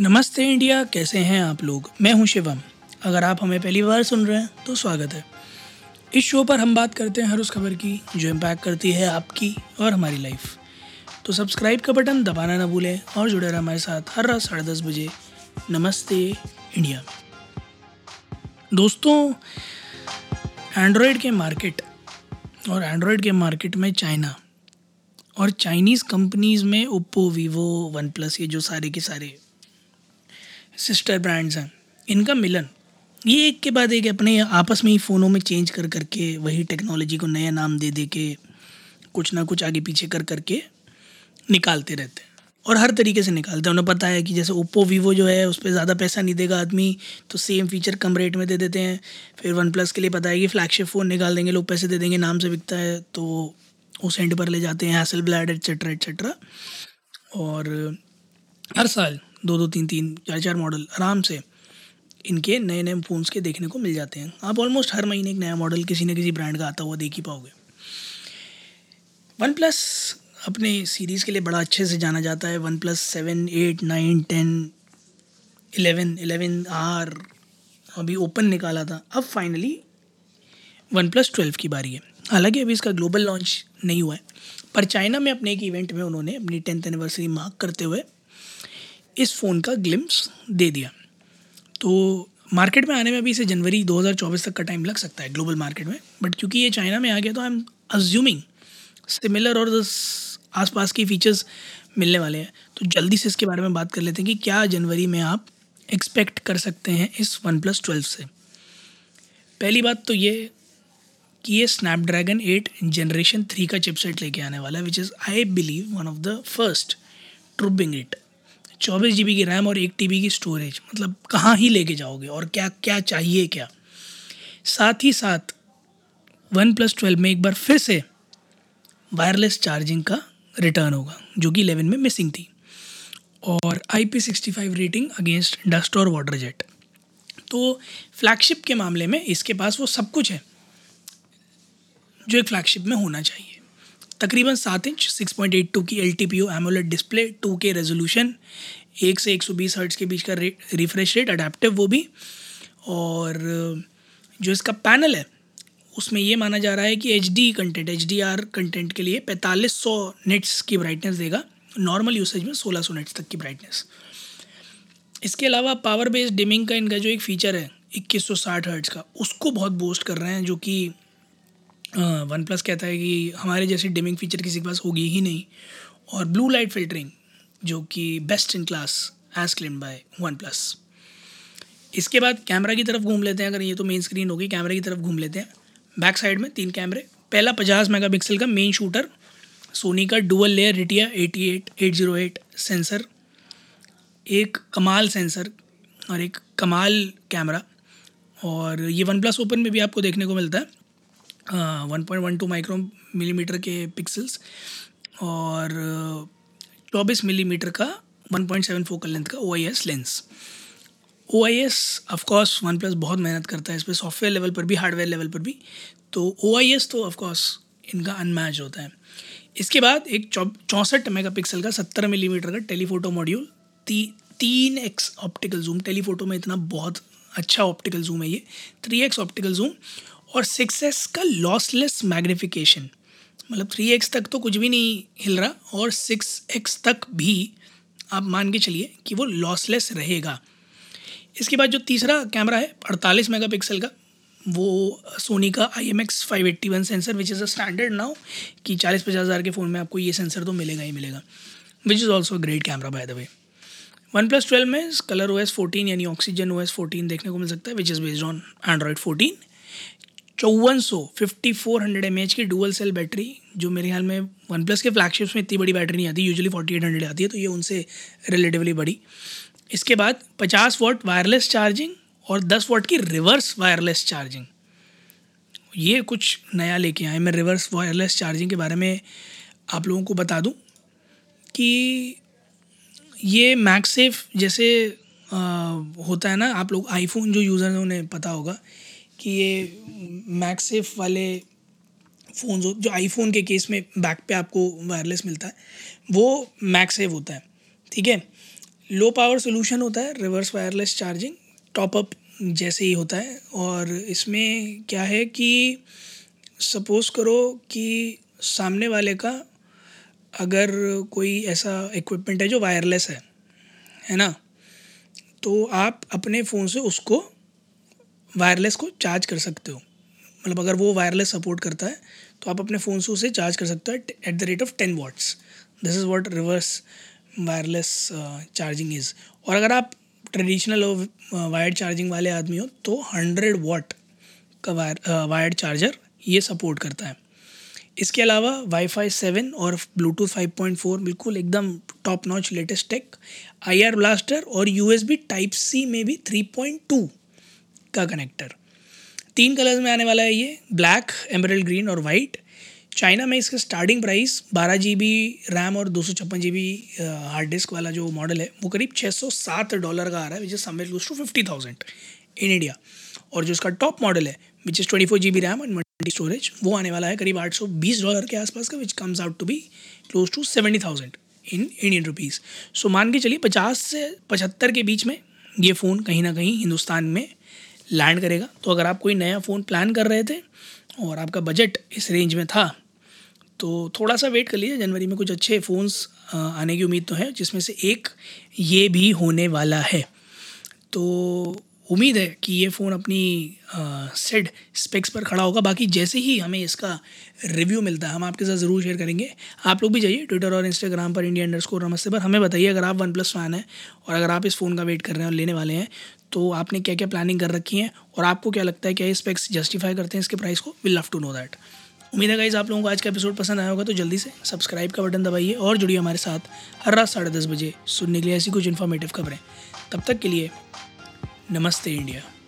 नमस्ते इंडिया, कैसे हैं आप लोग? मैं हूँ शिवम। अगर आप हमें पहली बार सुन रहे हैं तो स्वागत है। इस शो पर हम बात करते हैं हर उस खबर की, जो इम्पैक्ट करती है आपकी और हमारी लाइफ तो सब्सक्राइब का बटन दबाना ना भूलें और जुड़े रहें हमारे साथ हर रात साढ़े दस बजे। नमस्ते इंडिया। दोस्तों एंड्रॉयड के मार्केट और एंड्रॉयड के मार्केट में चाइना और चाइनीज़ कंपनीज़ में ओप्पो वीवो वन प्लस ये जो सारे के सारे सिस्टर ब्रांड्स हैं, इनका मिलन। ये एक के बाद एक अपने आपस में ही फ़ोनों में चेंज कर करके, वही टेक्नोलॉजी को नया नाम दे दे के, कुछ ना कुछ आगे पीछे कर करके निकालते रहते हैं। और हर तरीके से निकालते हैं। उन्हें पता है कि जैसे ओप्पो वीवो जो है, उस पर ज़्यादा पैसा नहीं देगा आदमी तो सेम फीचर कम रेट में दे देते हैं। फिर वन प्लस के लिए पता है कि फ्लैगशिप फ़ोन निकाल देंगे, लोग पैसे दे देंगे, नाम से बिकता है तो उस एंड पर ले जाते हैं हैसल ब्लैड एट्सेट्रा एट्सेट्रा और हर साल दो दो, तीन तीन, चार चार मॉडल आराम से इनके नए नए फ़ोन्स के देखने को मिल जाते हैं। आप ऑलमोस्ट हर महीने एक नया मॉडल किसी न किसी ब्रांड का आता हुआ देख ही पाओगे। वन प्लस अपने सीरीज़ के लिए बड़ा अच्छे से जाना जाता है। OnePlus seven eight nine ten eleven eleven R अभी ओपन निकाला था। अब फाइनली वन प्लस ट्वेल्व की बारी है। हालाँकि अभी इसका ग्लोबल लॉन्च नहीं हुआ है, पर चाइना में अपने एक इवेंट में उन्होंने अपनी टेंथ एनिवर्सरी मार्क करते हुए इस फ़ोन का ग्लिम्स दे दिया। तो मार्केट में आने में अभी इसे जनवरी 2024 तक का टाइम लग सकता है ग्लोबल मार्केट में, बट क्योंकि ये चाइना में आ गया तो आई एम अज्यूमिंग सिमिलर और आसपास की फीचर्स मिलने वाले हैं। तो जल्दी से इसके बारे में बात कर लेते हैं कि क्या जनवरी में आप एक्सपेक्ट कर सकते हैं इस वन प्लस ट्वेल्व से। पहली बात तो ये कि ये स्नैपड्रैगन एट जनरेशन थ्री का चिपसेट लेके आने वाला है which is I believe one of the first to bring it चौबीस जीबी की रैम और एक टीबी की स्टोरेज मतलब कहाँ ही लेके जाओगे और क्या क्या चाहिए क्या? साथ ही साथ वन प्लस ट्वेल्व में एक बार फिर से वायरलेस चार्जिंग का रिटर्न होगा, जो कि इलेवन में मिसिंग थी। और I P sixty five rating against dust और वाटर जेट तो फ्लैगशिप के मामले में इसके पास वो सब कुछ है, जो एक फ्लैगशिप में होना चाहिए। तकरीबन सात inch six point eight two की L T P O AMOLED display two K resolution एक से एक सौ बीस हर्ट्स के बीच का रिफ्रेश रेट अडेप्टिव वो भी। और जो इसका पैनल है, उसमें ये माना जा रहा है कि H D content H D R content के लिए पैंतालीस सौ नेट्स की ब्राइटनेस देगा। नॉर्मल यूसेज में सोलह सौ नेट्स तक की ब्राइटनेस इसके अलावा पावर बेस्ड डिमिंग का इनका जो एक फ़ीचर है, इक्कीस सौ साठ हर्ट्स का, उसको बहुत बोस्ट कर रहे हैं, जो कि वन प्लस कहता है कि हमारे जैसे डिमिंग फीचर किसी के पास होगी ही नहीं और ब्लू लाइट फिल्टरिंग जो कि best in class as claim by OnePlus इसके बाद कैमरा की तरफ़ घूम लेते हैं, अगर ये तो मेन स्क्रीन होगी कैमरे की तरफ़ घूम लेते हैं। बैक साइड में तीन कैमरे पहला पचास मेगापिक्सल का मेन शूटर सोनी का dual layer Lytia eighty eight eight zero eight sensor एक कमाल सेंसर और एक कमाल कैमरा और ये वन प्लस ओपन में भी आपको देखने को मिलता है। One point one two micro millimetre के पिक्सल्स और चौबीस मिलीमीटर का one point seven focal length का O I S lens. O I S of course OnePlus बहुत मेहनत करता है इस पर सॉफ्टवेयर लेवल पर भी हार्डवेयर लेवल पर भी। तो ओ आई एस तो ऑफकोर्स इनका अनमैच होता है। इसके बाद एक चौंसठ मेगा पिक्सल का सत्तर मिलीमीटर का टेलीफोटो मॉड्यूल ती, तीन एक्स ऑप्टिकल जूम। टेलीफोटो में इतना बहुत अच्छा ऑप्टिकल जूम है ये। थ्री एक्स ऑप्टिकल जूम और सिक्स एक्स का लॉसलेस मैग्नीफिकेशन मतलब थ्री एक्स तक तो कुछ भी नहीं हिल रहा और सिक्स एक्स तक भी आप मान के चलिए कि वो लॉसलेस रहेगा। इसके बाद जो तीसरा कैमरा है, अड़तालीस मेगापिक्सल का, वो सोनी का I M X five eighty one sensor which is a standard now कि चालीस पचास हज़ार के फ़ोन में आपको ये सेंसर तो मिलेगा ही मिलेगा which is also great camera by the way OnePlus twelve में कलर ओ एस फोर्टीन यानी ऑक्सीजन ओ एस फोर्टीन देखने को मिल सकता है which is based on Android fourteen चौवन सौ fifty four hundred M H की डुअल सेल बैटरी जो मेरे ख्याल में वन प्लस के फ्लैगशिप्स में इतनी बड़ी बैटरी नहीं आती यूजुअली फोर्टी एट हंड्रेड आती है तो ये उनसे रिलेटिवली बड़ी। इसके बाद पचास वॉट वायरलेस चार्जिंग और दस वॉट की रिवर्स वायरलेस चार्जिंग ये कुछ नया लेके आए मैं रिवर्स वायरलेस चार्जिंग के बारे में आप लोगों को बता दूँ कि ये मैक्सेफ जैसे आ, होता है ना आप लोग आईफोन जो यूज़र हैं उन्हें पता होगा कि ये मैक्सेफ वाले फ़ोन जो आईफोन के केस में बैक पे आपको वायरलेस मिलता है, वो मैक्सेव होता है, ठीक है? लो पावर सोल्यूशन होता है रिवर्स वायरलेस चार्जिंग टॉपअप जैसे ही होता है, और इसमें क्या है कि सपोज़ करो कि सामने वाले का अगर कोई ऐसा इक्विपमेंट है जो वायरलेस है है ना? तो आप अपने फ़ोन से उसको वायरलेस को चार्ज कर सकते हो। मतलब अगर वो वायरलेस सपोर्ट करता है तो आप अपने फ़ोन से उसे चार्ज कर सकते हो at the rate of ten watts this is what reverse wireless charging is और अगर आप ट्रेडिशनल वायर्ड चार्जिंग वाले आदमी हो तो हंड्रेड वॉट का वायर वायर्ड चार्जर ये सपोर्ट करता है। इसके अलावा वाईफाई सेवन और ब्लूटूथ फाइव पॉइंट फोर बिल्कुल एकदम top notch latest tech I R blaster और U S B type C में भी थ्री पॉइंट टू का कनेक्टर तीन कलर्स में आने वाला है ये ब्लैक एमरल्ड ग्रीन और वाइट चाइना में इसका स्टार्टिंग प्राइस बारह जी बी रैम और दो सौ छप्पन जी बी हार्ड डिस्क वाला जो मॉडल है, वो करीब छः सौ सात डॉलर का आ रहा है which is somewhere close to fifty thousand in India और जो इसका टॉप मॉडल है which is twenty four G B RAM and multi storage वो आने वाला है करीब आठ सौ बीस डॉलर के आसपास का which comes out to be close to seventy thousand in Indian rupees so मान के चलिए पचास से पचहत्तर के बीच में ये फ़ोन कहीं ना कहीं हिंदुस्तान में लैंड करेगा। तो अगर आप कोई नया फ़ोन प्लान कर रहे थे और आपका बजट इस रेंज में था तो थोड़ा सा वेट कर लीजिए। जनवरी में कुछ अच्छे फ़ोन्स आने की उम्मीद तो है, जिसमें से एक ये भी होने वाला है। तो उम्मीद है कि ये फ़ोन अपनी सेड स्पेक्स पर खड़ा होगा। बाकी जैसे ही हमें इसका रिव्यू मिलता है, हम आपके साथ ज़रूर शेयर करेंगे। आप लोग भी जाइए ट्विटर और इंस्टाग्राम पर इंडिया अंडर स्कोर नमस्ते पर। हमें बताइए अगर आप वन प्लस फ़ैन हैं और अगर आप इस फ़ोन का वेट कर रहे हैं और लेने वाले हैं तो आपने क्या क्या प्लानिंग कर रखी है और आपको क्या लगता है क्या स्पेक्स जस्टिफाई करते हैं इसके प्राइस को? Will love to know that उम्मीद है गाइज़ आप लोगों को आज का एपिसोड पसंद आया होगा तो जल्दी से सब्सक्राइब का बटन दबाइए और जुड़िए हमारे साथ हर रात साढ़े दस बजे सुनने के लिए ऐसी कुछ इन्फॉर्मेटिव खबरें। तब तक के लिए नमस्ते इंडिया।